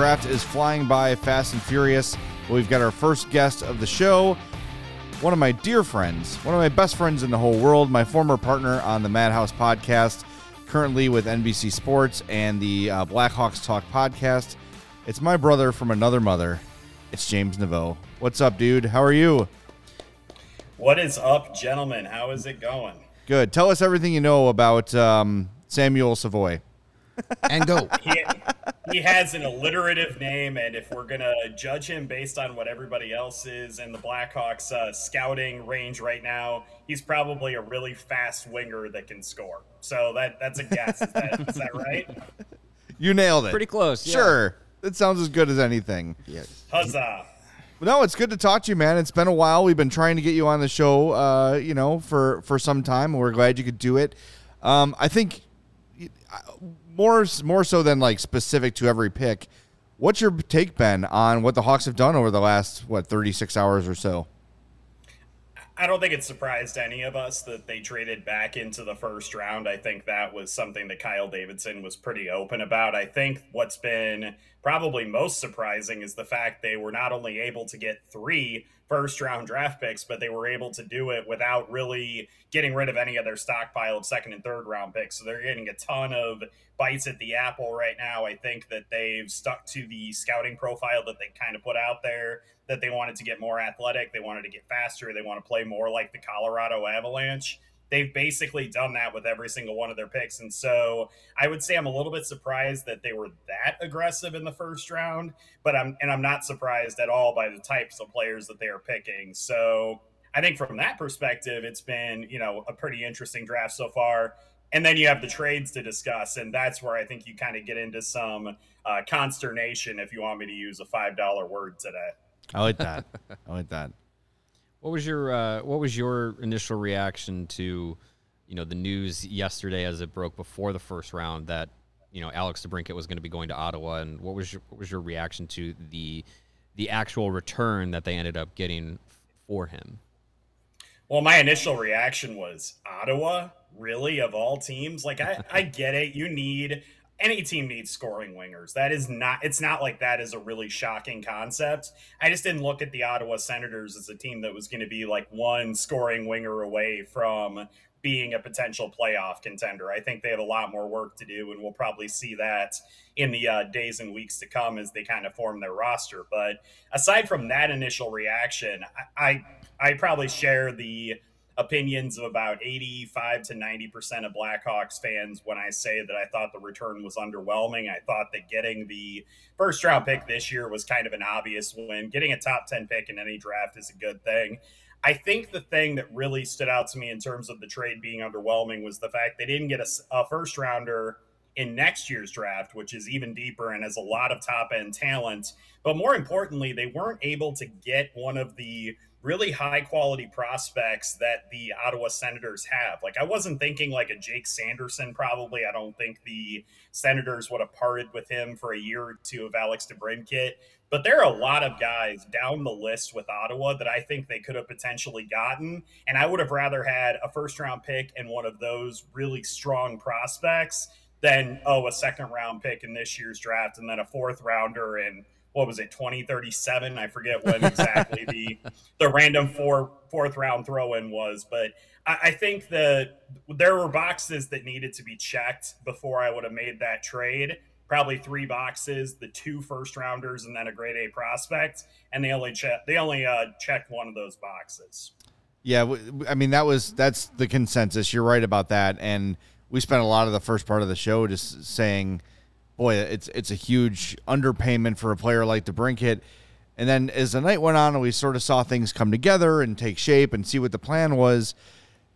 Draft is flying by fast and furious. We've got our first guest of the show, one of my dear friends, one of my best friends in the whole world, my former partner on the Madhouse podcast, currently with NBC Sports and the uh, Blackhawks Talk podcast. It's my brother from another mother. It's James Neveau. What's up, dude? How are you? What is up, gentlemen? How is it going? Good. Tell us everything you know about um, Samuel Savoie. And go. He, he has an alliterative name, and if we're gonna judge him based on what everybody else is in the Blackhawks uh, scouting range right now, he's probably a really fast winger that can score. So that that's a guess. Is that, is that right? You nailed it. Pretty close. yeah. Sure. That sounds as good as anything. Yes. Huzzah! No, it's good to talk to you, man. It's been a while. We've been trying to get you on the show, uh, you know, for for some time. We're glad you could do it. Um, I think uh, more more so than like specific to every pick. What's your take, Ben, on what the Hawks have done over the last what thirty six hours or so? I don't think it surprised any of us that they traded back into the first round. I think that was something that Kyle Davidson was pretty open about. I think what's been probably most surprising is the fact they were not only able to get three first round draft picks, but they were able to do it without really getting rid of any of their stockpile of second and third round picks. So they're getting a ton of bites at the apple right now. I think that they've stuck to the scouting profile that they kind of put out there that they wanted to get more athletic, they wanted to get faster, they want to play more like the Colorado Avalanche they've basically done that with every single one of their picks. And so I would say I'm a little bit surprised that they were that aggressive in the first round, but I'm and I'm not surprised at all by the types of players that they are picking. So I think from that perspective, it's been, you know, a pretty interesting draft so far. And then you have the trades to discuss, and that's where I think you kind of get into some uh, consternation, if you want me to use a five dollar word today. I like that. I like that. What was your uh, What was your initial reaction to, you know, the news yesterday as it broke before the first round that, you know, Alex DeBrincat was going to be going to Ottawa, and what was your What was your reaction to the the actual return that they ended up getting for him? Well, my initial reaction was Ottawa, really, of all teams. Like, I, I get it. You need any team needs scoring wingers. That is not, it's not like that is a really shocking concept. I just didn't look at the Ottawa Senators as a team that was going to be like one scoring winger away from being a potential playoff contender. I think they have a lot more work to do, and we'll probably see that in the uh, days and weeks to come as they kind of form their roster. But aside from that initial reaction, I, I, I probably share the opinions of about 85 to 90% of Blackhawks fans when I say that I thought the return was underwhelming. I thought that getting the first round pick this year was kind of an obvious win. Getting a top 10 pick in any draft is a good thing. I think the thing that really stood out to me in terms of the trade being underwhelming was the fact they didn't get a, a first rounder in next year's draft, which is even deeper and has a lot of top end talent. But more importantly, they weren't able to get one of the really high quality prospects that the Ottawa Senators have. Like I wasn't thinking like a Jake Sanderson probably. I don't think the Senators would have parted with him for a year or two of Alex DeBrincat. But there are a lot of guys down the list with Ottawa that I think they could have potentially gotten. And I would have rather had a first round pick and one of those really strong prospects than, oh, a second round pick in this year's draft and then a fourth rounder and what was it 2037 i forget when exactly the the random four fourth round throw in was but I, I, think that there were boxes that needed to be checked before i would have made that trade. Probably three boxes the two first rounders and then a grade a prospect and they only checked they only uh, checked one of those boxes. Yeah i mean that was that's the consensus. You're right about that and we spent a lot of the first part of the show just saying boy, it's it's a huge underpayment for a player like the DeBrincat. And then as the night went on and we sort of saw things come together and take shape and see what the plan was,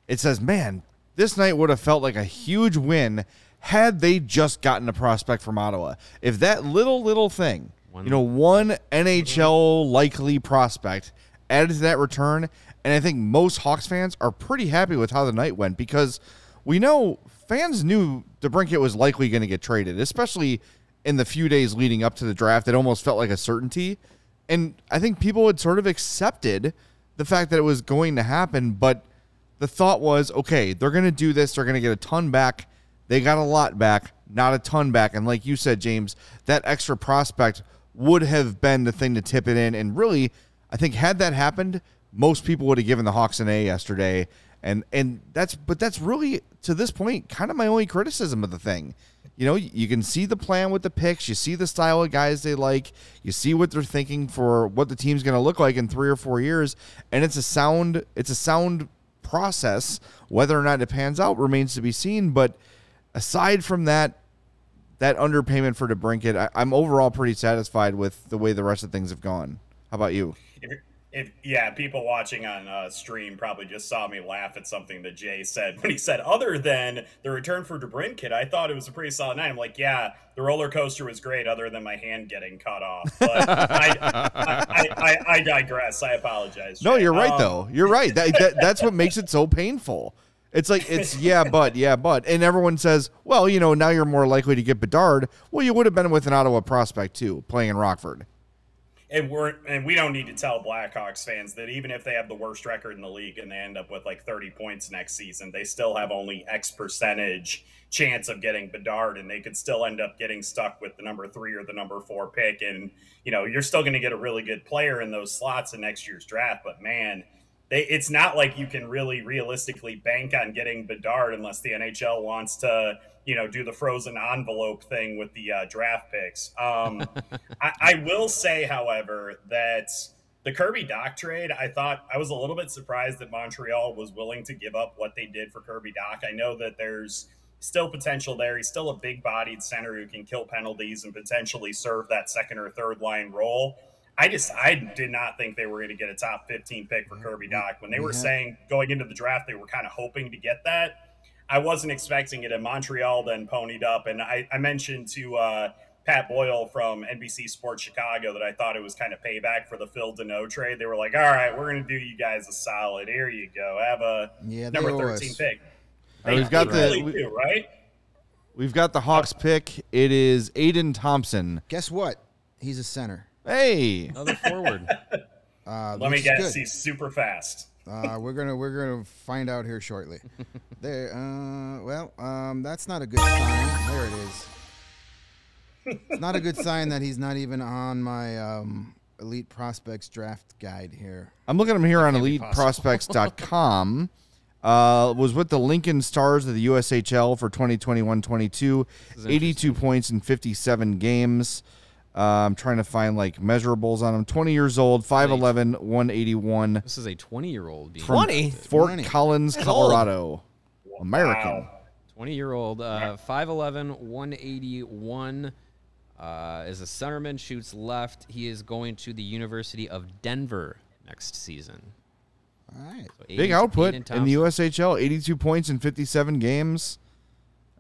it says, man, this night would have felt like a huge win had they just gotten a prospect from Ottawa. If that little little thing, one. you know, one NHL likely prospect added to that return, and I think most Hawks fans are pretty happy with how the night went because we know fans knew DeBrincat was likely going to get traded, especially in the few days leading up to the draft. It almost felt like a certainty. And I think people had sort of accepted the fact that it was going to happen, but the thought was, okay, they're going to do this. They're going to get a ton back. They got a lot back. not a ton back. And like you said, James, that extra prospect would have been the thing to tip it in. And really, I think had that happened, most people would have given the Hawks an A yesterday. And and that's but that's really to this point kind of my only criticism of the thing. You know, you can see the plan with the picks, you see the style of guys they like, you see what they're thinking for what the team's going to look like in 3 or 4 years, and it's a sound it's a sound process. Whether or not it pans out remains to be seen, but aside from that that underpayment for DeBrincat, I, I'm overall pretty satisfied with the way the rest of things have gone. How about you? If, yeah, people watching on uh, stream probably just saw me laugh at something that Jay said when he said, other than the return for DeBrincat, I thought it was a pretty solid night. I'm like, yeah, the roller coaster was great, other than my hand getting cut off. But I, I, I, I, digress. I apologize. No, you're right Um, though. You're right. That, that that's what makes it so painful. It's like it's yeah, but yeah, but, and everyone says, well, you know, now you're more likely to get Bedard. Well, you would have been with an Ottawa prospect too, playing in Rockford. And we're and we don't need to tell Blackhawks fans that even if they have the worst record in the league and they end up with like 30 points next season, they still have only X percentage chance of getting Bedard, and they could still end up getting stuck with the number three or the number four pick. And you know, you're still going to get a really good player in those slots in next year's draft. But man, they, it's not like you can really realistically bank on getting Bedard unless the NHL wants to, you know, do the frozen envelope thing with the uh, draft picks. Um, I, I will say, however, that the Kirby Dach trade, I thought I was a little bit surprised that Montreal was willing to give up what they did for Kirby Dach. I know that there's still potential there. He's still a big bodied center who can kill penalties and potentially serve that second or third line role. I just I did not think they were going to get a top 15 pick for Kirby Dach. When they were Yeah. saying going into the draft they were kind of hoping to get that, I wasn't expecting it. And Montreal then ponied up. And I, I mentioned to uh, Pat Boyle from NBC Sports Chicago that I thought it was kind of payback for the Phil Danault trade. They were like, all right, we're going to do you guys a solid. Here you go. Have a Yeah, number 13 us. pick. Uh, we've got the really we- do, right? we've got the Hawks pick. It is Aiden Thompson. Guess what? He's a center. Hey, Another forward. Uh, Let me which is guess. good. He's super fast. Uh, we're gonna we're gonna find out here shortly. there. Uh, well, um, that's not a good sign. There it is. It's not a good sign that he's not even on my um, elite prospects draft guide here. I'm looking at him here on can't be eliteprospects.com. Uh, was with the Lincoln Stars of the USHL for 2021-22, 82 points in 57 games. Uh, I'm trying to find like measurables on him. 20 years old, 5'11", 181 This is a 20 year old being from 20? Fort 20. Collins, Colorado. American. Wow. 20 year old, uh, 5'11, 181. Uh, is a centerman, shoots left. He is going to the University of Denver next season. All right. So Big output Aiden in the USHL, 82 points in 57 games.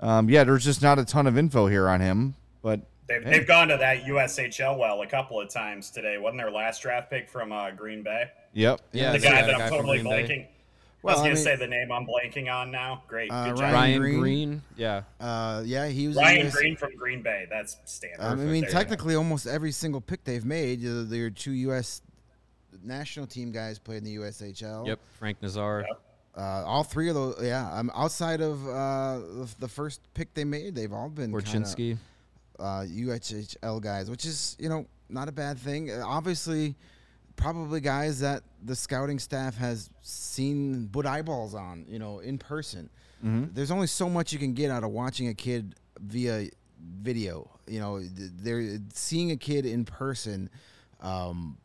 Um, yeah, there's just not a ton of info here on him, but They've, Hey. they've gone to that USHL well a couple of times today. Wasn't their last draft pick from uh, Green Bay? yep. Yeah, the it's guy the that guy I'm from totally Green Bay. blanking. I was I going to mean- say the name I'm blanking on now. Great. Uh, Good job. Ryan Ryan Greene. Green. Yeah. Uh, yeah, he was. Ryan US Green from Green Bay. That's standard. Um, I mean, There. technically, almost every single pick they've made, uh, their two U.S. national team guys played in the USHL. Yep. Frank Nazar. Uh, all three of those, yeah. Um, outside of uh, the, the first pick they made, they've all been kinda, Korchinski. Uh, UHL guys, which is you know not a bad thing. Uh, obviously, probably guys that the scouting staff has seen put eyeballs on, you know, in person. There's only so much you can get out of watching a kid via video. You know, th- they're seeing a kid in person. Um,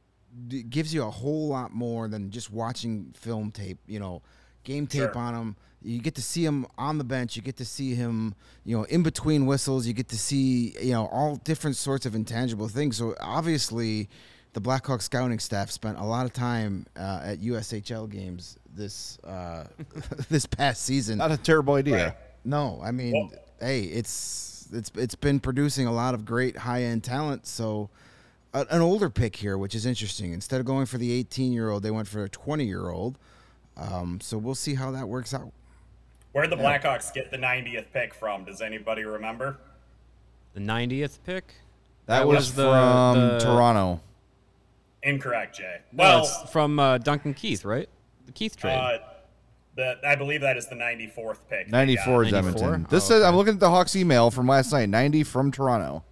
gives you a whole lot more than just watching film tape. You know, game tape Sure. on him. You get to see him on the bench. You get to see him, you know, in between whistles. You get to see, you know, all different sorts of intangible things. So obviously, the Blackhawks scouting staff spent a lot of time uh, at USHL games this uh, this past season. Not a terrible idea. Right. No, I mean, Well- hey, it's it's it's been producing a lot of great high end talent. So, a, an older pick here, which is interesting. Instead of going for the 18 year old, they went for a 20 year old. Um, so we'll see how that works out. Where'd the Blackhawks get the 90th pick from? Does anybody remember? The 90th pick. That, That was, was the- from the- Toronto. Incorrect, Jay. Well, Well, it's from uh, Duncan Keith, right? The Keith trade. uh, The, I believe that is the 94th pick. 94 is Edmonton. This Oh, says okay. I'm looking at the Hawks email from last night. 90 from Toronto.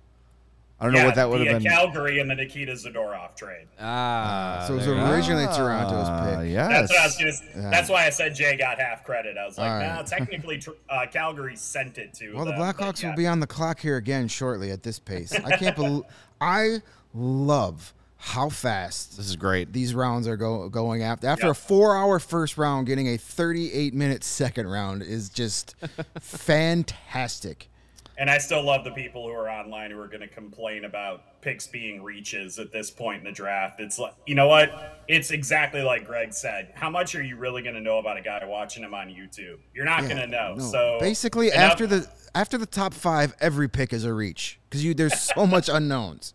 I don't know what that would the, have uh, been. Calgary and the Nikita Zadorov trade. Ah, so it was there you originally Toronto's Ah, pick. yes. That's what I was gonna. s- Yeah. That's why I said Jay got half credit. I was like, All no, technically, uh, Calgary sent it to. Well, the them, but Blackhawks yeah. will be on the clock here again shortly at this pace. I can't believe. I love how fast This is great. these rounds are go, going after. After Yeah. a four-hour first round, getting a 38-minute second round is just fantastic. And I still love the people who are online who are going to complain about picks being reaches at this point in the draft. It's like, you know what? It's exactly like Greg said. How much are you really going to know about a guy watching him on YouTube? You're not Yeah, going to know. no. So basically, enough- after the after the top five, every pick is a reach because you there's so much unknowns.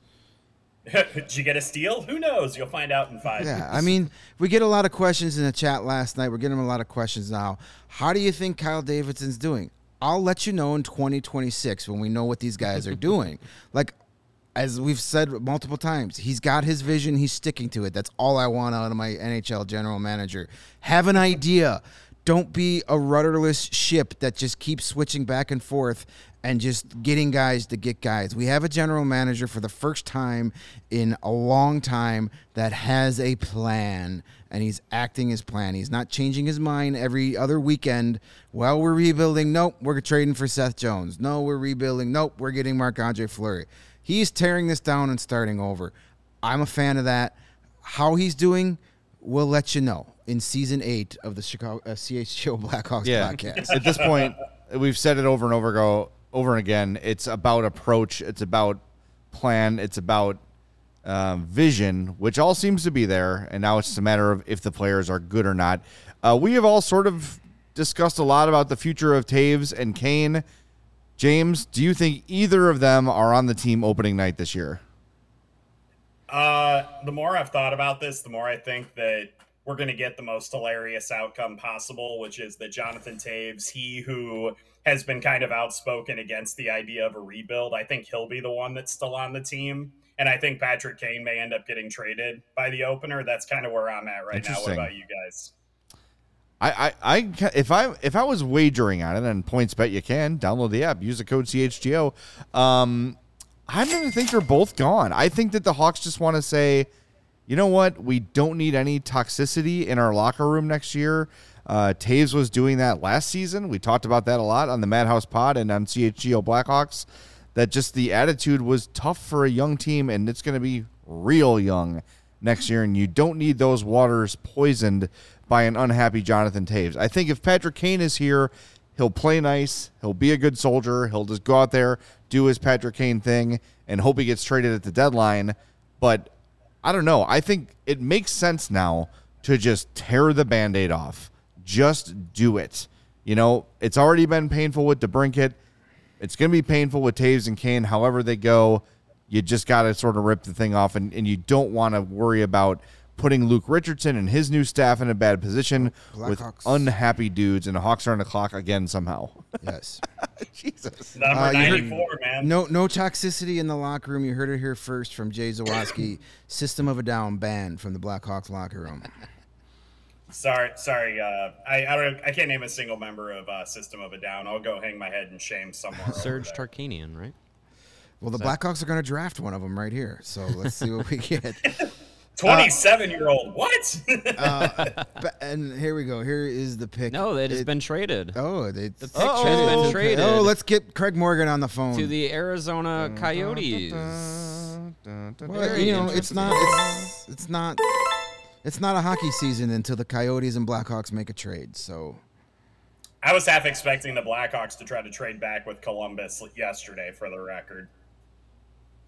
did you get a steal? Who knows? You'll find out in five. Yeah. I mean, we get a lot of questions in the chat last night. We're getting a lot of questions now. How do you think Kyle Davidson's doing? I'll let you know in 2026 when we know what these guys are doing. Like, as we've said multiple times, he's got his vision. He's sticking to it. That's all I want out of my NHL general manager. Have an idea. Don't be a rudderless ship that just keeps switching back and forth and just getting guys to get guys. We have a general manager for the first time in a long time that has a plan and he's acting his plan. He's not changing his mind every other weekend. Well, we're rebuilding. Nope, we're trading for Seth Jones. No, we're rebuilding. Nope, we're getting Marc Andre Fleury. He's tearing this down and starting over. I'm a fan of that. How he's doing, we'll let you know in season eight of the Chicago uh, CHGO Blackhawks Yeah. podcast. At this point, we've said it over and over go over and again. It's about approach. It's about plan. It's about um, vision, which all seems to be there. And now it's just a matter of if the players are good or not. Uh, we have all sort of discussed a lot about the future of Toews and Kane. James, do you think either of them are on the team opening night this year? Uh, the more I've thought about this, the more I think that we're going to get the most hilarious outcome possible, which is that Jonathan Toews, he who has been kind of outspoken against the idea of a rebuild, I think he'll be the one that's still on the team. And I think Patrick Kane may end up getting traded by the opener. That's kind of where I'm at right now. What about you guys? I, I, I, if I, if I was wagering on it, and points bet you can download the app, use the code CHGO. Um, I don't even think they're both gone. I think that the Hawks just want to say, you know what, we don't need any toxicity in our locker room next year. Uh, Toews was doing that last season. We talked about that a lot on the Madhouse Pod and on CHGO Blackhawks. That just the attitude was tough for a young team, and it's going to be real young next year. And you don't need those waters poisoned by an unhappy Jonathan Toews. I think if Patrick Kane is here, he'll play nice. He'll be a good soldier. He'll just go out there, do his Patrick Kane thing, and hope he gets traded at the deadline. But I don't know. I think it makes sense now to just tear the band aid off. Just do it. You know, it's already been painful with DeBrincat. It's going to be painful with Toews and Kane. However they go, you just got to sort of rip the thing off, and, and you don't want to worry about putting Luke Richardson and his new staff in a bad position with Blackhawks. unhappy dudes, and the Hawks are on the clock again somehow. yes. Jesus. Number Uh, you heard- man. No, no toxicity in the locker room. You heard it here first from Jay Zawaski. System of a Down banned from the Blackhawks locker room. Sorry, sorry. Uh, I I don't. I can't name a single member of uh, System of a Down. I'll go hang my head in shame somewhere. Serge there. Tarkanian, right? Well, the Blackhawks are going to draft one of them right here. So let's see what we get. 27 year old. What? Uh, uh, but- and here we go. Here is the pick. No, it has been traded Oh, they, The pick has oh. been okay. traded Oh, let's get Craig Morgan on the phone. to the Arizona Coyotes. Well, you know, it's not. It's, it's not. It's not a hockey season until the Coyotes and Blackhawks make a trade. So I was half expecting the Blackhawks to try to trade back with Columbus yesterday, for the record.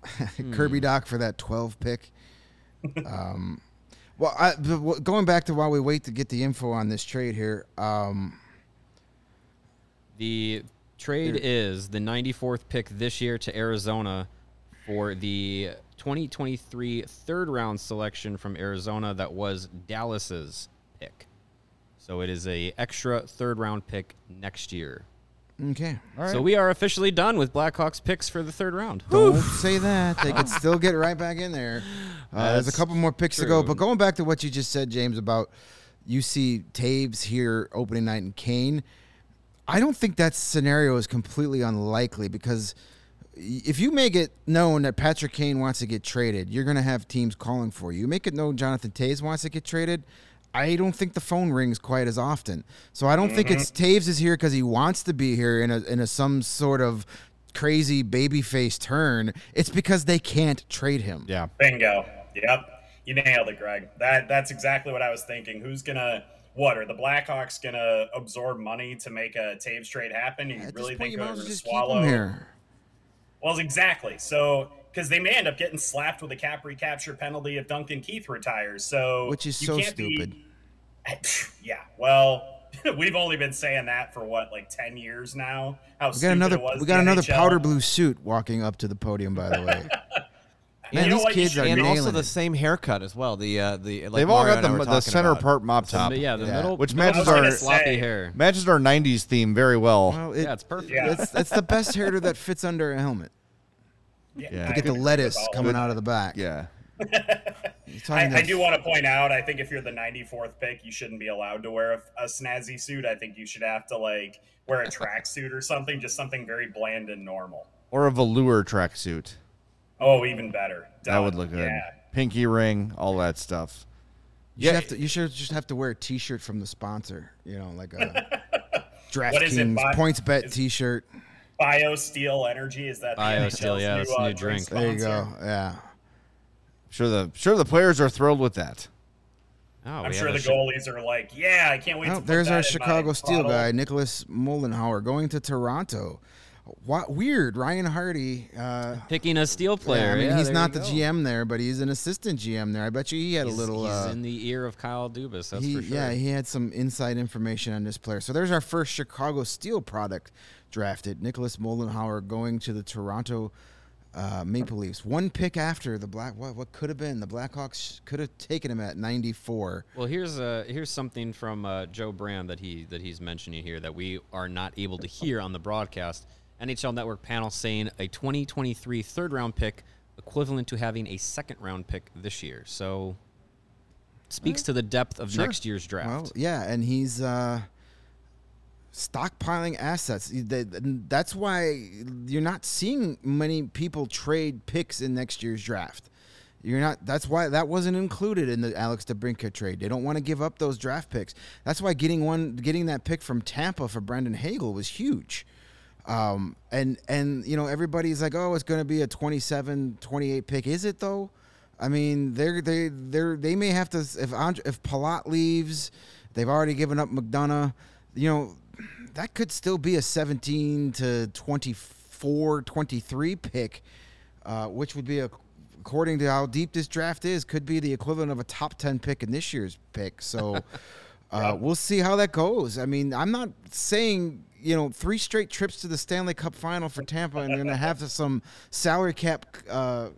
Kirby hmm. Doc for that 12 pick. Um, well, I, going back to while we wait to get the info on this trade here. Um, The trade is the 94th pick this year to Arizona for the 2023 third round selection from Arizona that was Dallas's pick. So it is a extra third round pick next year. okay. So we are officially done with Blackhawks picks for the third round. Don't say that. They could still get right back in there. Uh, there's a couple more picks to go. But going back to what you just said, James, about You see Toews here opening night and Kane. I don't think that scenario is completely unlikely because if you make it known that Patrick Kane wants to get traded, you're going to have teams calling for you. You make it known Jonathan Toews wants to get traded. I don't think the phone rings quite as often. So I don't think it's Toews is here because he wants to be here in a in a some sort of crazy babyface turn. It's because they can't trade him. Yeah. Bingo. Yep. You nailed it, Greg. That that's exactly what I was thinking. Who's gonna what are the Blackhawks gonna absorb money to make a Toews trade happen? You At really think they're gonna swallow? here. Well, exactly. So because they may end up getting slapped with a cap recapture penalty if Duncan Keith retires. So Which is so can't be- stupid. yeah. Well, we've only been saying that for what, like ten years now. How We got stupid another it was. we got another NHL. powder blue suit walking up to the podium. By the way, man, You these kids are and nailing also the same haircut as well. The uh, the like They've all Mario got and I the, were the talking center about. part mop top. But yeah, the Yeah. middle, Which matches our- is floppy say- hair. Matches our '90s theme very well. Well, it- yeah, it's perfect. Yeah. That's that's the best hairdo that fits under a helmet. Yeah, Yeah. To get the lettuce coming out of the back. yeah. You're talking I, I to- do want to point out. I think if you're the 94th pick, you shouldn't be allowed to wear a, a snazzy suit. I think you should have to like wear a tracksuit or something, just something very bland and normal. Or a velour tracksuit. Oh, even better. That would look good. Yeah. Pinky ring, all that stuff. You Yeah. should have to. You should just have to wear a T-shirt from the sponsor. You know, like a What is it, DraftKings Bi- points bet is- T-shirt. Bio Steel Energy is that the Bio NHL's Steel, yeah, new, it's a uh, new drink. There you go. Yeah. Sure the sure the players are thrilled with that. Oh, I'm sure the sh- goalies are like, yeah, I can't wait. Oh, to put there's that our in Chicago Steel bottle." guy, Nicholas Moldenhauer, going to Toronto. What weird, Ryan Hardy. Uh, picking a steel player. yeah, I mean, Yeah, he's not the go. GM there, but he's an assistant GM there. I bet you he had He's, a little. he's uh, in the ear of Kyle Dubas. That's he, for sure. Yeah, he had some inside information on this player. So there's our first Chicago Steel product drafted. Nicholas Moldenhauer going to the Toronto uh, Maple Leafs. One pick after the Black. What, what could have been? The Blackhawks could have taken him at 94. Well, here's uh, here's something from uh, Joe Brand that he that he's mentioning here that we are not able to hear on the broadcast. NHL Network panel saying a 2023 third round pick equivalent to having a second round pick this year. So speaks to the depth of Sure. next year's draft. Well, yeah, and he's uh, stockpiling assets. That's why you're not seeing many people trade picks in next year's draft. You're not. That's why that wasn't included in the Alex DeBrincat trade. They don't want to give up those draft picks. That's why getting one, getting that pick from Tampa for Brandon Hagel was huge. Um, and and you know everybody's like, oh, it's going to be a 27, 28 pick. Is it though? I mean, they're they they're they may have to if Ondrej, if Palat leaves, they've already given up McDonagh. You know, that could still be a 17 to 24, 23 pick, uh, which would be a according to how deep this draft is, could be the equivalent of a top 10 pick in this year's pick. So uh, we'll see how that goes. I mean, I'm not saying, you know, three straight trips to the Stanley Cup final for Tampa and they're going to have some salary cap uh,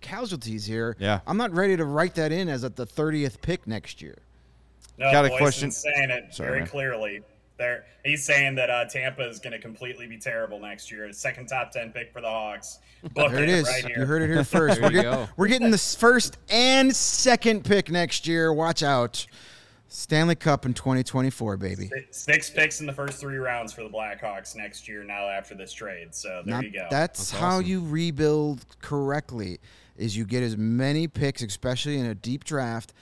casualties here. Yeah. I'm not ready to write that in as at the 30th pick next year. No, Got a Boysen's question- saying it Sorry, very man. clearly. There, he's saying that uh, Tampa is going to completely be terrible next year. Second top ten pick for the Hawks. Book There it is. Right here. You heard it here first. We're, you get- we're getting the first and second pick next year. Watch out. Stanley Cup in 2024, baby. Six picks in the first three rounds for the Blackhawks next year. Now after this trade, so there Not- you go. That's, That's how awesome. you rebuild correctly. Is you get as many picks, especially in a deep draft.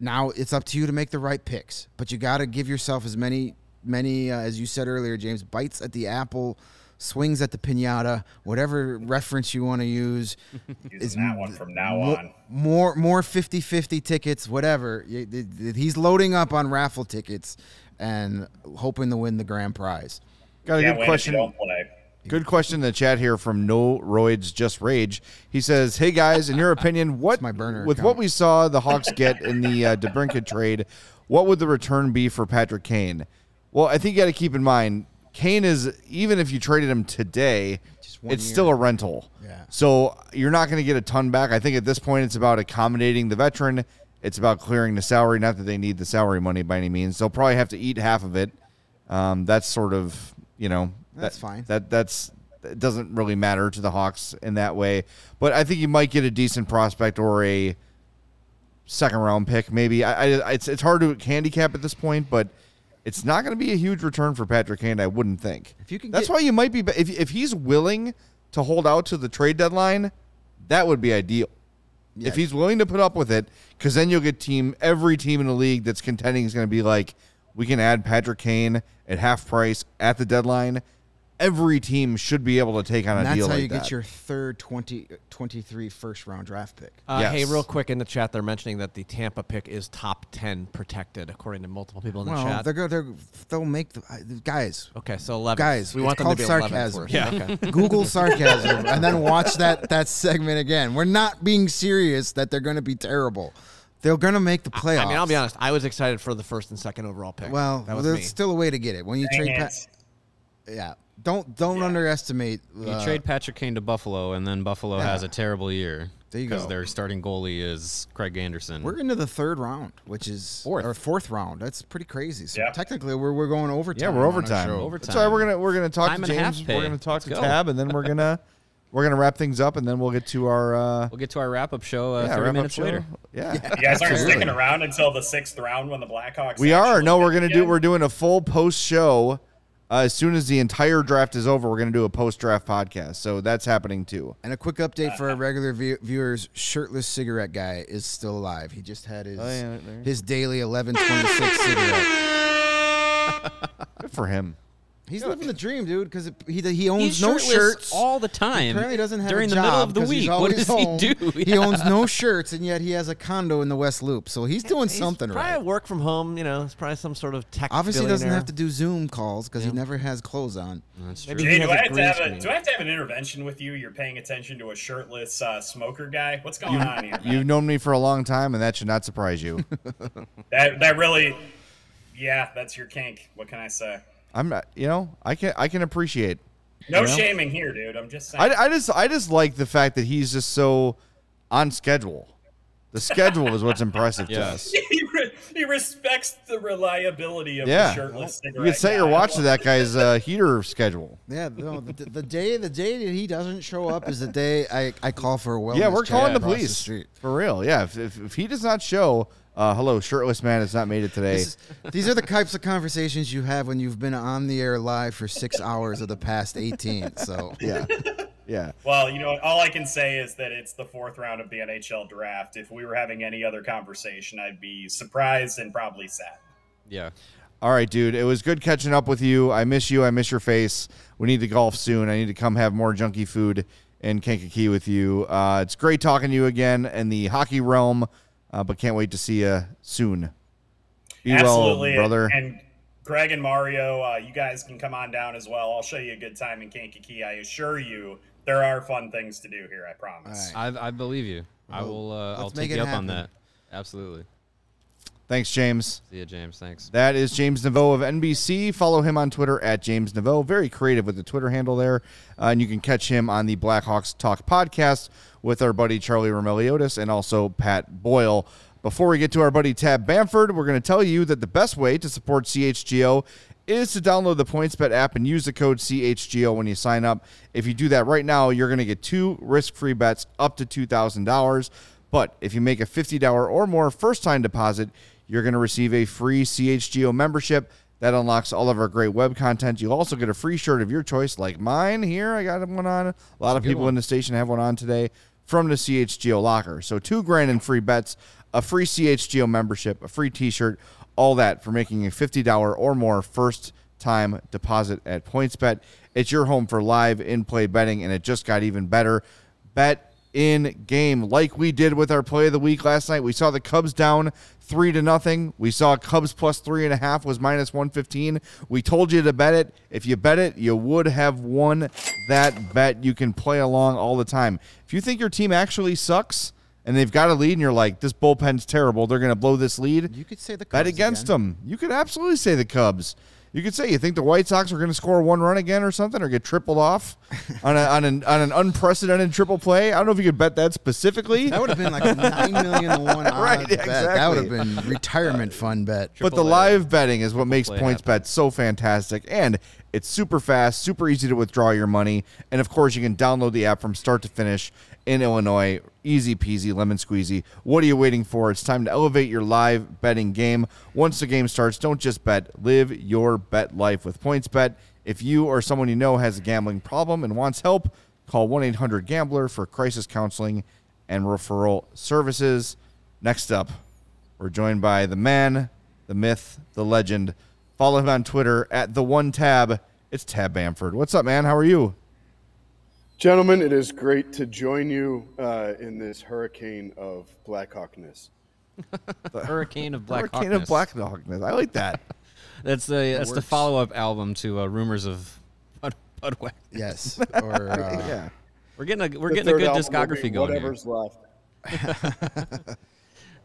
Now it's up to you to make the right picks, but you got to give yourself as many, many uh, as you said earlier, James, bites at the apple, swings at the pinata, whatever reference you want to use. Using that one from now mo- on. More, more 50-50 tickets, whatever. Y- th- th- He's loading up on raffle tickets and hoping to win the grand prize. Got a Can't good question. if you don't play. Good question in the chat here from No Roids Just Rage. He says, "Hey guys, in your opinion, what my burner with account. what we saw the Hawks get in the uh, DeBrincat trade, what would the return be for Patrick Kane?" Well, I think you got to keep in mind Kane is even if you traded him today, it's year. still a rental. Yeah. So you're not going to get a ton back. I think at this point it's about accommodating the veteran. It's about clearing the salary. Not that they need the salary money by any means. They'll probably have to eat half of it. Um, that's sort of you know That's that- fine. That that's it doesn't really matter to the Hawks in that way. But I think you might get a decent prospect or a second round pick, maybe. I, I it's it's hard to handicap at this point, but it's not going to be a huge return for Patrick Kane. I wouldn't think. If you can that's get- why you might be if if he's willing to hold out to the trade deadline, that would be ideal. Yeah. If he's willing to put up with it, because then you'll get team every team in the league that's contending is going to be like, we can add Patrick Kane at half price at the deadline. Every team should be able to take on And a that's deal how like you get your third 20, 23 first round draft pick. Uh, Yes. Hey, real quick in the chat, they're mentioning that the Tampa pick is top ten protected, according to multiple people in the Well, chat. they're, go- they're they'll make the uh, guys. Okay, so eleven. Guys, we it's want them to be 11th sarcasm. Yeah. Okay. Google sarcasm and then watch that that segment again. We're not being serious that they're going to be terrible. They're going to make the playoffs. I mean, I'll be honest. I was excited for the first and second overall pick. Well, that was there's me. still a way to get it. When you Dang trade, it. Pat, yeah, don't don't underestimate. You uh, trade Patrick Kane to Buffalo, and then Buffalo Yeah. has a terrible year There you because their starting goalie is Craig Anderson. We're into the third round, which is Fourth. or fourth round. That's pretty crazy. So Yeah. technically, we're we're going overtime. yeah, we're on our overtime. Overtime. That's why we're gonna we're gonna talk Time to and a half James. We're gonna talk Let's to go. Tab, and then we're gonna we're gonna wrap things up, and then we'll get to our uh, we'll get to our wrap-up show uh, yeah, 30 minutes show. later. Yeah. You guys aren't sticking around until the sixth round when the Blackhawks. We are. No, we're gonna do. We're doing a full post show. Uh, as soon as the entire draft is over, we're gonna do a post draft podcast. So that's happening too. And a quick update for our regular view- viewers: shirtless cigarette guy is still alive. He just had his Oh, yeah, right his daily eleven twenty six cigarette. Good for him. He's living the dream, dude. Because he he owns no shirts all the time. Apparently doesn't have during a the middle of the week. What does home. he do? He owns no shirts, and yet he has a condo in the West Loop. So he's doing He's something probably right. Probably work from home. You know, it's probably some sort of tech. Obviously, doesn't have to do Zoom calls because he never has clothes on. That's true. Jay, do has have to have a do I have to have an intervention with you? You're paying attention to a shirtless uh, smoker guy. What's going on here? You've known me for a long time, and that should not surprise you. That that really, yeah, that's your kink. What can I say? I'm not. You know, I can I can appreciate. No You know? shaming here, dude. I'm just saying. I, I just I just like the fact that he's just so on schedule. The schedule is what's impressive to us. he, re- he respects the reliability of Yeah. the shirtless You cigarette. can set guy. your I watch to that guy's uh, heater schedule. Yeah, no, the, the day the day that he doesn't show up is the day I, I call for a wellness. yeah, we're calling the police street. for real. Yeah, if, if, if he does not show, uh, hello, shirtless man has not made it today. Is- these are the types of conversations you have when you've been on the air live for six hours of the past 18. So yeah, yeah. Well, you know, all I can say is that it's the fourth round of the NHL draft. If we were having any other conversation, I'd be surprised and probably sad. Yeah. All right, dude. It was good catching up with you. I miss you. I miss your face. We need to golf soon. I need to come have more junky food in Kankakee with you. Uh, it's great talking to you again in the hockey realm, uh, but can't wait to see you soon. Be Absolutely, well, brother. And Greg and Mario, uh, you guys can come on down as well. I'll show you a good time in Kankakee. I assure you, there are fun things to do here. I promise. All I, I believe you. I will. Uh, I'll take it you up happen. on that. Absolutely. Thanks, James. See you, James. Thanks. That is James Neveau of NBC. Follow him on Twitter at James Neveau. Very creative with the Twitter handle there. Uh, and you can catch him on the Blackhawks Talk podcast with our buddy Charlie Roumeliotis and also Pat Boyle. Before we get to our buddy Tab Bamford, we're going to tell you that the best way to support CHGO is to download the PointsBet app and use the code CHGO when you sign up. If you do that right now, you're going to get two risk-free bets up to $2,000. But if you make a $50 or more first-time deposit, you're going to receive a free CHGO membership that unlocks all of our great web content. You'll also get a free shirt of your choice, like mine here. I got one on. A lot of people in the station have one on today from the CHGO locker. So two grand in free bets, a free CHGO membership, a free T-shirt, all that for making a $50 or more first time deposit at PointsBet. It's your home for live in-play betting, and it just got even better. Bet in game like we did with our play of the week last night. We saw the Cubs down three to nothing. We saw Cubs plus three and a half was minus one fifteen. We told you to bet it. If you bet it, you would have won that bet. You can play along all the time. If you think your team actually sucks and they've got a lead and you're like, this bullpen's terrible, they're gonna blow this lead. you could say the Cubs Bet against again. them. You could absolutely say the Cubs. You could say you think the White Sox are going to score one run again or something, or get tripled off on, a, on an on an unprecedented triple play. I don't know if you could bet that specifically. That would have been like a nine million to one odds Right, bet. That would have been retirement fund bet. but the A. live betting is what makes points happen. bet so fantastic, and it's super fast, super easy to withdraw your money, and of course you can download the app from start to finish. in Illinois. Easy peasy, lemon squeezy. What are you waiting for? It's time to elevate your live betting game. Once the game starts, don't just bet, live your bet life with PointsBet. If you or someone you know has a gambling problem and wants help, call 1 800 Gambler for crisis counseling and referral services. Next up, we're joined by the man, the myth, the legend. Follow him on Twitter at the one tab. It's Tab Bamford. What's up, man? How are you? Gentlemen, it is great to join you uh, in this hurricane of Blackhawkness. the hurricane of Black Hurricane of Black Hawkness. I like that. that's the that's the follow up album to uh, Rumors of Bud, Budweiser. Yes. Or uh, yeah. We're getting a we're The getting a good album will be discography going here. Whatever's left.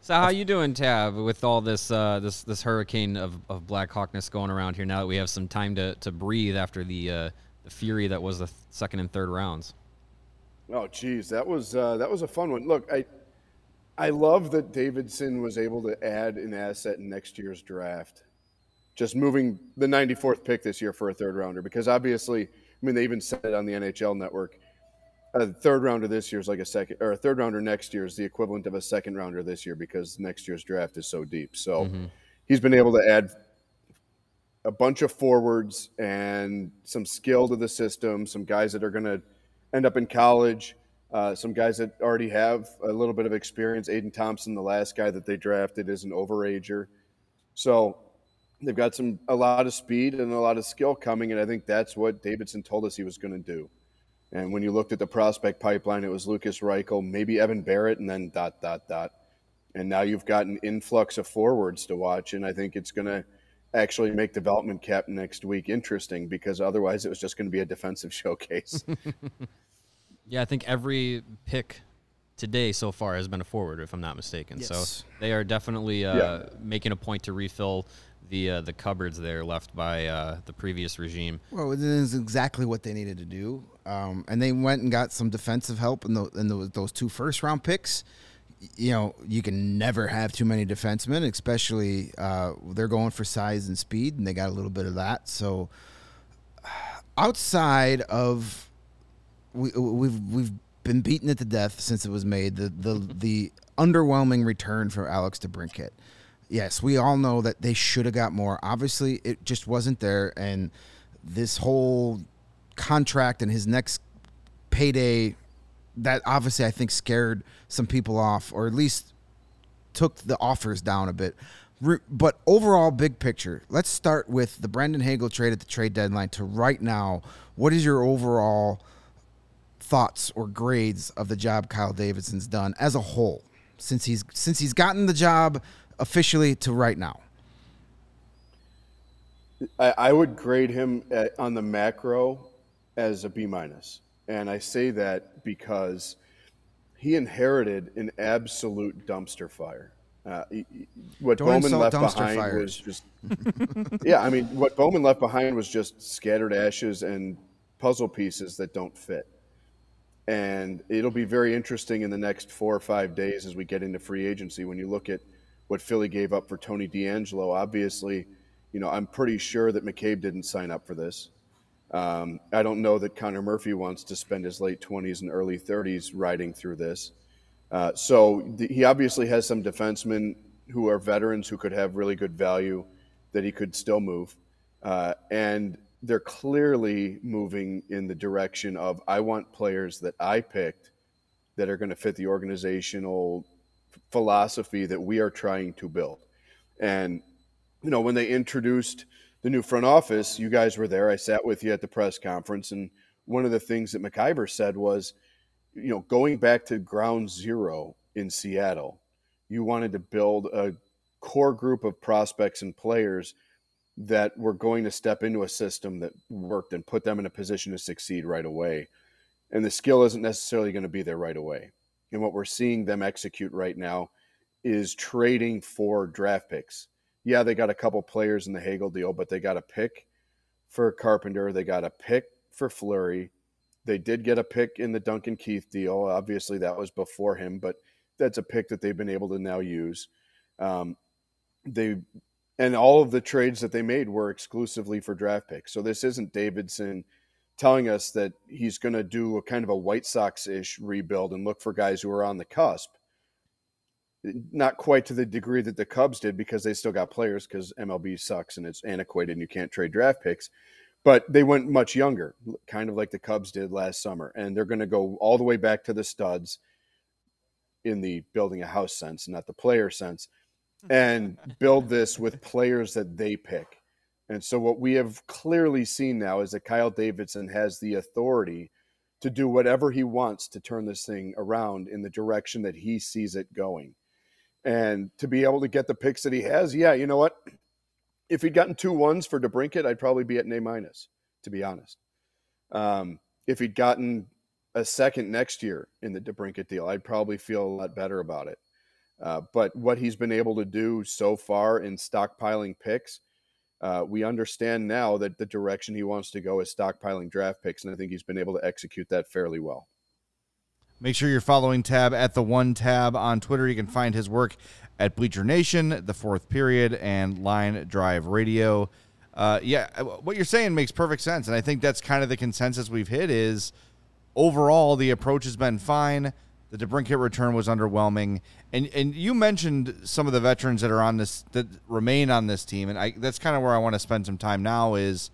So how you doing, Tab, with all this uh, this this hurricane of, of Black Hawkness going around here? Now that we have some time to, to breathe after the uh, the fury that was the th- second and third rounds. Oh, geez, that was uh, that was a fun one. Look, I I love that Davidson was able to add an asset in next year's draft, just moving the 94th pick this year for a third rounder. Because obviously, I mean, they even said it on the NHL Network. A third rounder this year is like a second, or a third rounder next year is the equivalent of a second rounder this year because next year's draft is so deep. So he's been able to add a bunch of forwards and some skill to the system, some guys that are going to end up in college, uh, some guys that already have a little bit of experience. Aiden Thompson, the last guy that they drafted, is an overager. So they've got some a lot of speed and a lot of skill coming, and I think that's what Davidson told us he was going to do. And when you looked at the prospect pipeline, it was Lukas Reichel, maybe Evan Barrett, and then dot dot dot. And now you've got an influx of forwards to watch, and I think it's going to actually make development cap next week interesting because otherwise it was just going to be a defensive showcase. Yeah, I think every pick today so far has been a forward, if I'm not mistaken. Yes. So they are definitely uh, Yeah. making a point to refill the uh, the cupboards there left by uh, the previous regime. Well, it is exactly what they needed to do, um, and they went and got some defensive help in, the, in those, those two first round picks. You know, you can never have too many defensemen, especially uh, they're going for size and speed, and they got a little bit of that. So, outside of we, we've we've been beaten it to death since it was made. The the the underwhelming return for Alex DeBrincat. Yes, we all know that they should have got more. Obviously, it just wasn't there, and this whole contract and his next payday that obviously I think scared some people off, or at least took the offers down a bit. But overall, big picture, let's start with the Brandon Hagel trade at the trade deadline to right now. What is your overall thoughts or grades of the job Kyle Davidson's done as a whole since he's since he's gotten the job officially to right now? I, I would grade him at, on the macro as a B minus, and I say that because he inherited an absolute dumpster fire. Uh, what Don't Bowman left behind fires. was just yeah. I mean, what Bowman left behind was just scattered ashes and puzzle pieces that don't fit. And it'll be very interesting in the next four or five days as we get into free agency. When you look at what Philly gave up for Tony DeAngelo, obviously, you know, I'm pretty sure that McCabe didn't sign up for this. Um, I don't know that Connor Murphy wants to spend his late 20s and early 30s riding through this. Uh, so he obviously has some defensemen who are veterans who could have really good value that he could still move. Uh, and they're clearly moving in the direction of I want players that I picked that are going to fit the organizational philosophy that we are trying to build. And, you know, when they introduced the new front office, you guys were there. I sat with you at the press conference. And one of the things that McIver said was, you know, going back to ground zero in Seattle, you wanted to build a core group of prospects and players that were going to step into a system that worked and put them in a position to succeed right away. And the skill isn't necessarily going to be there right away. And what we're seeing them execute right now is trading for draft picks. Yeah, they got a couple players in the Hagel deal, but they got a pick for Carpenter. They got a pick for Fleury. They did get a pick in the Duncan Keith deal. Obviously, that was before him, but that's a pick that they've been able to now use. Um, they and all of the trades that they made were exclusively for draft picks. So this isn't Davidson telling us that he's going to do a kind of a White Sox ish rebuild and look for guys who are on the cusp. Not quite to the degree that the Cubs did because they still got players because MLB sucks and it's antiquated and you can't trade draft picks. But they went much younger, kind of like the Cubs did last summer. And they're going to go all the way back to the studs in the building a house sense, not the player sense, and build this with players that they pick. And so, what we have clearly seen now is that Kyle Davidson has the authority to do whatever he wants to turn this thing around in the direction that he sees it going. And to be able to get the picks that he has, yeah, you know what? If he'd gotten two ones for DeBrincat, I'd probably be at an A minus, to be honest. Um, if he'd gotten a second next year in the DeBrincat deal, I'd probably feel a lot better about it. Uh, but what he's been able to do so far in stockpiling picks, uh, we understand now that the direction he wants to go is stockpiling draft picks, and I think he's been able to execute that fairly well. Make sure you're following Tab at the One Tab on Twitter. You can find his work at Bleacher Nation, The Fourth Period, and Line Drive Radio. Uh, yeah, uh, what you're saying makes perfect sense, and I think that's kind of the consensus we've hit. Is overall the approach has been fine. The DeBrincat return was underwhelming, and and you mentioned some of the veterans that are on this that remain on this team, and I that's kind of where I want to spend some time now. Is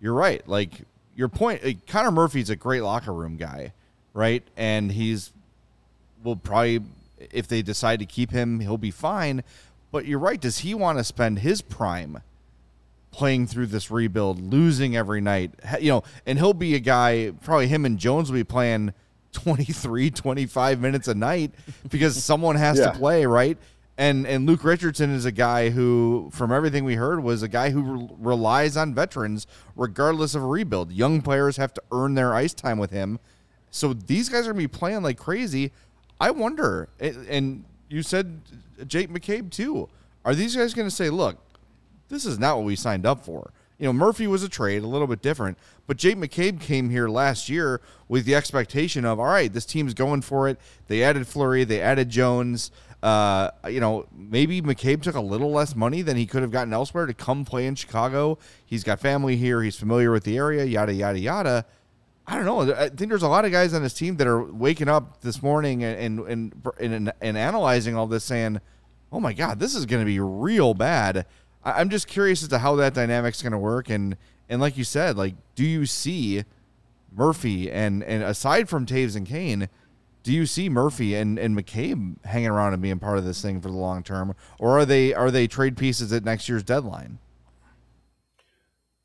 you're right, like your point. Like, Connor Murphy's a great locker room guy right? And he's will probably if they decide to keep him, he'll be fine. But you're right. Does he want to spend his prime playing through this rebuild, losing every night? You know, and he'll be a guy, probably him and Jones will be playing 23, 25 minutes a night because someone has yeah. to play, right? And and Luke Richardson is a guy who, from everything we heard, was a guy who re- relies on veterans regardless of a rebuild. Young players have to earn their ice time with him so these guys are gonna be playing like crazy. I wonder, and you said Jake McCabe too. Are these guys going to say, "Look, this is not what we signed up for"? You know, Murphy was a trade, a little bit different, but Jake McCabe came here last year with the expectation of, all right, this team's going for it. They added Fleury, they added Jones. Uh, you know, maybe McCabe took a little less money than he could have gotten elsewhere to come play in Chicago. He's got family here. He's familiar with the area. Yada yada yada. I don't know. I think there's a lot of guys on this team that are waking up this morning and and and, and analyzing all this, saying, "Oh my God, this is going to be real bad." I'm just curious as to how that dynamic's going to work, and and like you said, like, do you see Murphy and and aside from Toews and Kane, do you see Murphy and and McCabe hanging around and being part of this thing for the long term, or are they are they trade pieces at next year's deadline?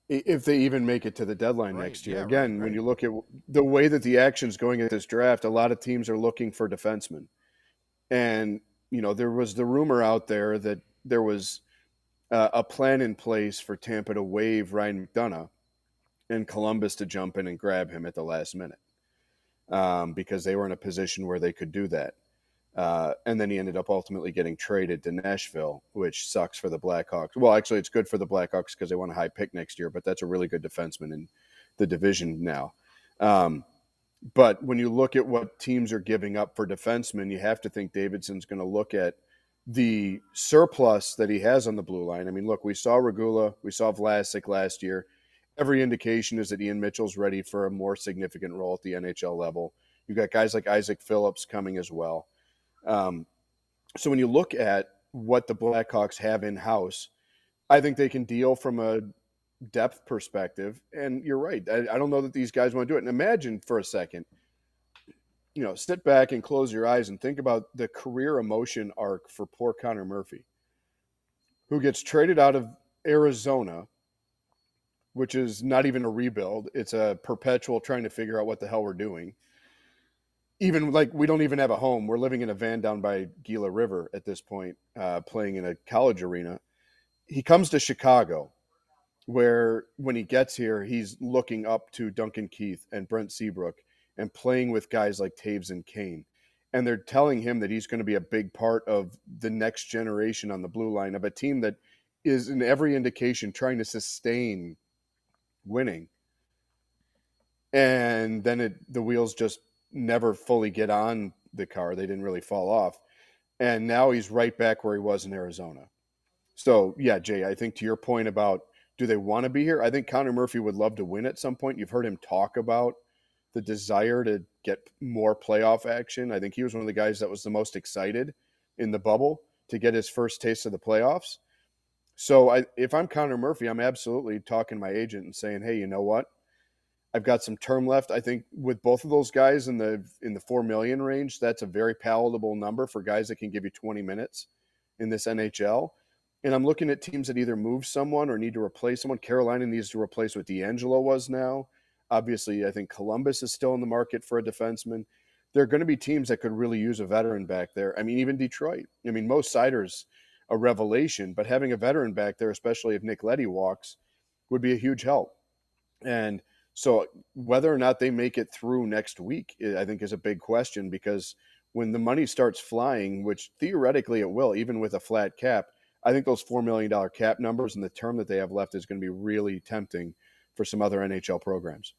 If they even make it to the deadline right, next year. Yeah, Again, right, right. when you look at the way that the action's going at this draft, a lot of teams are looking for defensemen. And, you know, there was the rumor out there that there was uh, a plan in place for Tampa to waive Ryan McDonagh and Columbus to jump in and grab him at the last minute um, because they were in a position where they could do that. Uh, and then he ended up ultimately getting traded to Nashville, which sucks for the Blackhawks. Well, actually, it's good for the Blackhawks because they want a high pick next year, but that's a really good defenseman in the division now. Um, but when you look at what teams are giving up for defensemen, you have to think Davidson's going to look at the surplus that he has on the blue line. I mean, look, we saw Regula, we saw Vlasic last year. Every indication is that Ian Mitchell's ready for a more significant role at the NHL level. You've got guys like Isaac Phillips coming as well. Um, so when you look at what the Blackhawks have in house, I think they can deal from a depth perspective. And you're right. I, I don't know that these guys want to do it. And imagine for a second, you know, sit back and close your eyes and think about the career emotion arc for poor Connor Murphy, who gets traded out of Arizona, which is not even a rebuild. It's a perpetual trying to figure out what the hell we're doing even like we don't even have a home. We're living in a van down by Gila River at this point, uh, playing in a college arena. He comes to Chicago, where when he gets here, he's looking up to Duncan Keith and Brent Seabrook and playing with guys like Toews and Kane. And they're telling him that he's going to be a big part of the next generation on the blue line of a team that is, in every indication, trying to sustain winning. And then it, the wheels just never fully get on the car. They didn't really fall off. And now he's right back where he was in Arizona. So, yeah, Jay, I think to your point about do they want to be here? I think Connor Murphy would love to win at some point. You've heard him talk about the desire to get more playoff action. I think he was one of the guys that was the most excited in the bubble to get his first taste of the playoffs. So I, if I'm Connor Murphy, I'm absolutely talking to my agent and saying, "Hey, you know what? I've got some term left. I think with both of those guys in the in the four million range, that's a very palatable number for guys that can give you 20 minutes in this NHL. And I'm looking at teams that either move someone or need to replace someone. Carolina needs to replace what DeAngelo was now. Obviously, I think Columbus is still in the market for a defenseman. There are going to be teams that could really use a veteran back there. I mean, even Detroit. I mean, Mo Seider's a revelation, but having a veteran back there, especially if Nick Leddy walks, would be a huge help. And so whether or not they make it through next week, I think is a big question because when the money starts flying, which theoretically it will, even with a flat cap, I think those $4 million cap numbers and the term that they have left is going to be really tempting for some other NHL programs.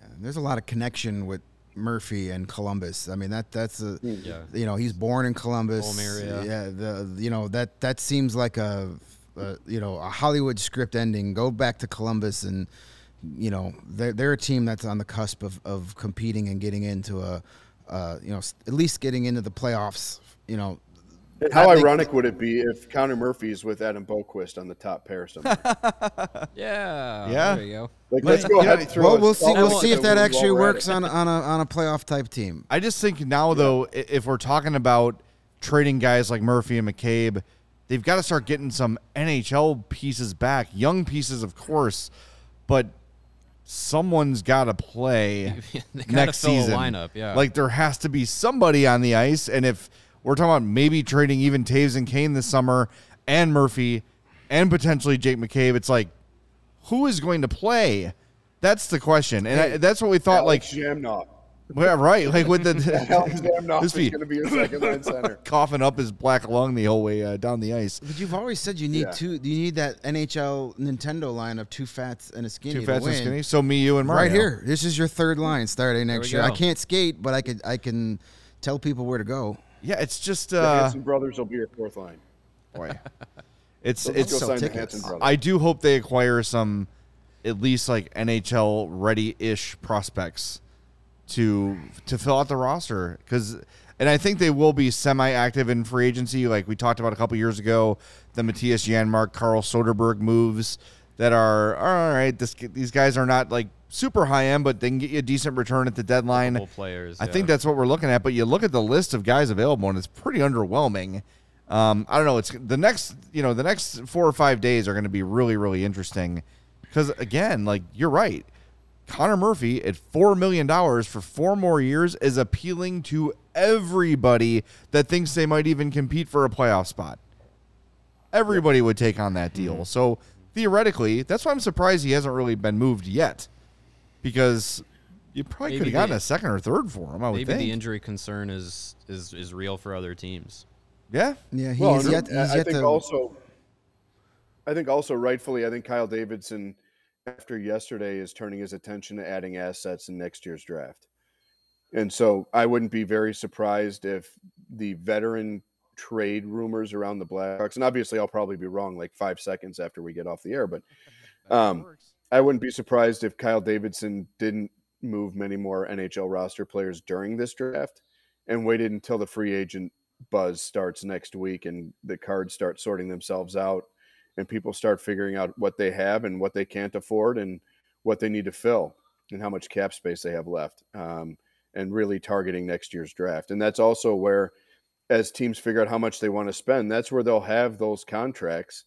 Yeah, there's a lot of connection with Murphy and Columbus. I mean that that's a hmm. yeah. you know he's born in Columbus. Area. Yeah, the you know that that seems like a, a, you know a Hollywood script ending. Go back to Columbus and you know they're they're a team that's on the cusp of, of competing and getting into a uh, you know at least getting into the playoffs. You know how ironic would it be if Connor Murphy's with Adam Boqvist on the top pair somewhere? yeah, yeah. There you go. Like, let's go ahead and throw. Well, we'll see. We'll see if that actually works on on a on a playoff type team. I just think now though, if we're talking about trading guys like Murphy and McCabe, they've got to start getting some NHL pieces back, young pieces, of course, but someone's got to play next season. lineup, yeah. Like there has to be somebody on the ice, and if we're talking about maybe trading even Toews and Kane this summer and Murphy and potentially Jake McCabe. It's like, who is going to play? That's the question, and hey, I, that's what we thought. Alex like Jamnok. Yeah, right. Like with the Alex Jamnok is going to be your second line center, coughing up his black lung the whole way uh, down the ice. But you've always said you need yeah. two. You need that NHL Nintendo line of two fats and a skinny. Two fats and skinny. So me, you, and Mario. Right here. This is your third line starting next year. Go. I can't skate, but I could. I can tell people where to go. Yeah, it's just the uh, Hanson brothers will be your fourth line. Boy, it's it's. So I do hope they acquire some, at least like NHL ready-ish prospects, to to fill out the roster because. And I think they will be semi-active in free agency, like we talked about a couple years ago. The Mattias Janmark, Carl Soderberg moves that are all right. This, these guys are not like super high end, but they can get you a decent return at the deadline. Players, I think that's what we're looking at. But you look at the list of guys available, and it's pretty underwhelming. Um, I don't know. It's the next, you know, the next four or five days are going to be really, really interesting because again, like you're right, Connor Murphy at four million dollars for four more years is appealing to everybody that thinks they might even compete for a playoff spot. Everybody would take on that deal. Mm-hmm. So theoretically, that's why I'm surprised he hasn't really been moved yet because you probably could have gotten a second or third for him. I would maybe think. the injury concern is is is real for other teams. Yeah, yeah. He's well, yet, he's I yet think to... also, I think also rightfully, I think Kyle Davidson after yesterday is turning his attention to adding assets in next year's draft. And so I wouldn't be very surprised if the veteran trade rumors around the Blackhawks, and obviously I'll probably be wrong like five seconds after we get off the air, but um, I wouldn't be surprised if Kyle Davidson didn't move many more NHL roster players during this draft and waited until the free agent buzz starts next week and the cards start sorting themselves out and people start figuring out what they have and what they can't afford and what they need to fill and how much cap space they have left um, and really targeting next year's draft. And that's also where, as teams figure out how much they want to spend, that's where they'll have those contracts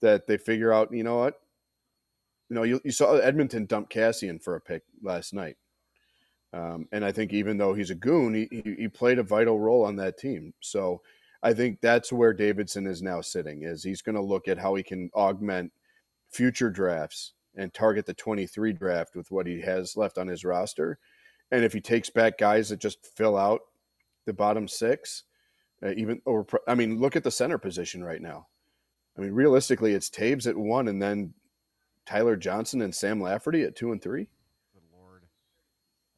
that they figure out, you know what, you know, you, you saw Edmonton dump Kassian for a pick last night. Um, and I think even though he's a goon, he, he, he played a vital role on that team. So I think that's where Davidson is now sitting. Is he's going to look at how he can augment future drafts and target the 23 draft with what he has left on his roster. And if he takes back guys that just fill out the bottom six, uh, even or I mean, look at the center position right now. I mean, realistically, it's Toews at one, and then Tyler Johnson and Sam Lafferty at two and three. Good lord.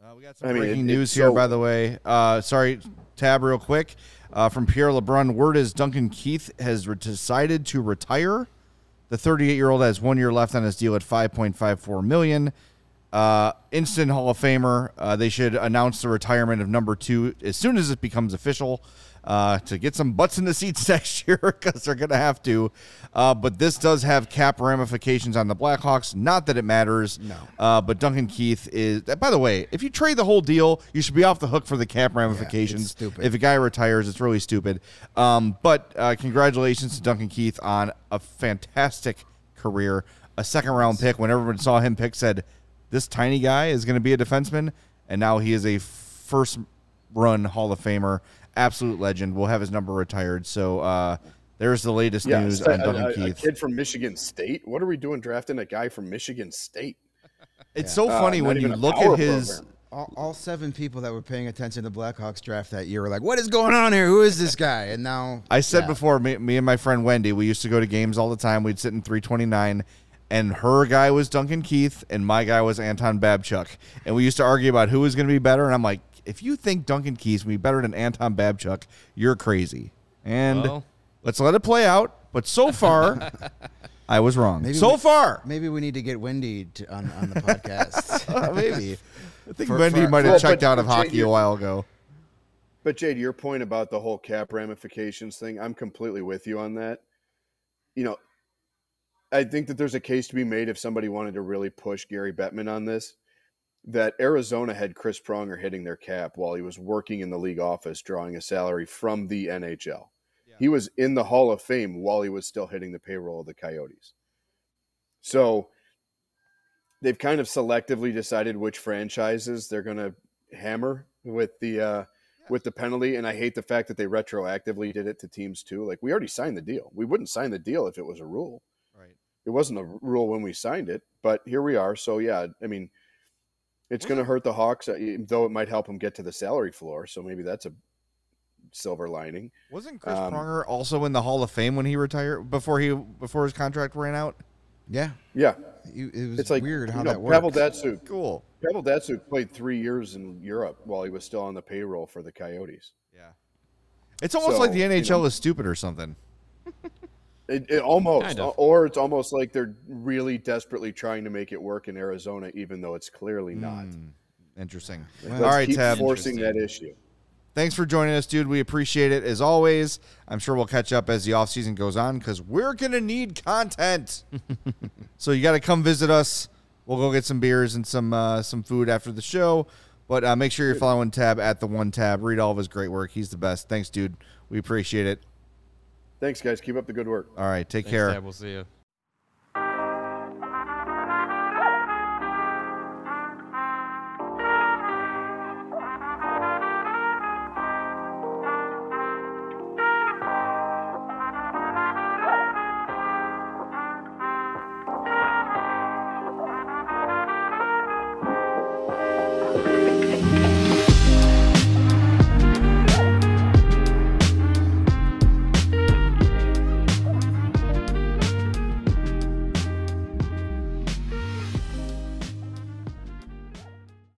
Uh, we got some I breaking mean, it, news here, so, by the way. Uh, sorry, tab real quick uh, from Pierre LeBrun. Word is Duncan Keith has re- decided to retire The 38 year old has one year left on his deal at 5.54 million. Uh, instant Hall of Famer. Uh, they should announce the retirement of number two as soon as it becomes official uh, to get some butts in the seats next year because they're going to have to. Uh, but this does have cap ramifications on the Blackhawks. Not that it matters. No. Uh, but Duncan Keith is. By the way, if you trade the whole deal, you should be off the hook for the cap ramifications. stupid. If a guy retires, it's really stupid. Um, but uh, congratulations to Duncan Keith on a fantastic career. A second round pick. When everyone saw him pick, said this tiny guy is going to be a defenseman, and now he is a first run Hall of Famer, absolute legend. We'll have his number retired. So uh, there's the latest Yeah, news a, on Duncan a- a kid from Michigan State. What are we doing drafting a guy from Michigan State? It's so Uh, funny not when you look at his. program. All, all seven people that were paying attention to Blackhawks draft that year were like, "What is going on here? Who is this guy?" And now I said yeah. before, me, me and my friend Wendy, we used to go to games all the time. We'd sit in 329, and her guy was Duncan Keith, and my guy was Anton Babchuk. And we used to argue about who was going to be better. And I'm like, if you think Duncan Keith's going to be better than Anton Babchuk, you're crazy. And Well. let's let it play out. But so far, I was wrong. Maybe so we- far, maybe we need to get Wendy to, on on the podcast. maybe. I think For- Wendy for- might have Well, checked but- out of but Jay, hockey a you're- while ago. But Jade, your point about the whole cap ramifications thing, I'm completely with you on that. You know, I think that there's a case to be made if somebody wanted to really push Gary Bettman on this. That Arizona had Chris Pronger hitting their cap while he was working in the league office, drawing a salary from the NHL. He was in the Hall of Fame while he was still hitting the payroll of the Coyotes. So they've kind of selectively decided which franchises they're going to hammer with the uh, with the penalty. And I hate the fact that they retroactively did it to teams too. Like we already signed the deal. We wouldn't sign the deal if it was a rule. Right. It wasn't a rule when we signed it, but here we are. So yeah, I mean, it's going to hurt the Hawks, uh, though it might help them get to the salary floor. So maybe that's a silver lining. Wasn't Chris Um, Pronger also in the Hall of Fame when he retired before he before his contract ran out? yeah, Yeah, you, it was it's like weird how you know, that works. Pavel Datsyuk. Cool. Pavel Datsyuk played three years in Europe while he was still on the payroll for the Coyotes. Yeah. It's almost So, like the you NHL know- is stupid or something. It, it almost, Kind of. or it's almost like they're really desperately trying to make it work in Arizona, even though it's clearly not. Hmm, Interesting. Let's All right, keep Tab. forcing that issue. Thanks for joining us, dude. We appreciate it as always. I'm sure we'll catch up as the off season goes on because we're gonna need content. so you got to come visit us. We'll go get some beers and some uh, some food after the show. But uh, make sure you're following Tab at the one Tab. Read all of his great work. He's the best. Thanks, dude. We appreciate it. Thanks, guys. Keep up the good work. All right, take Thanks, care. Tab. We'll see you.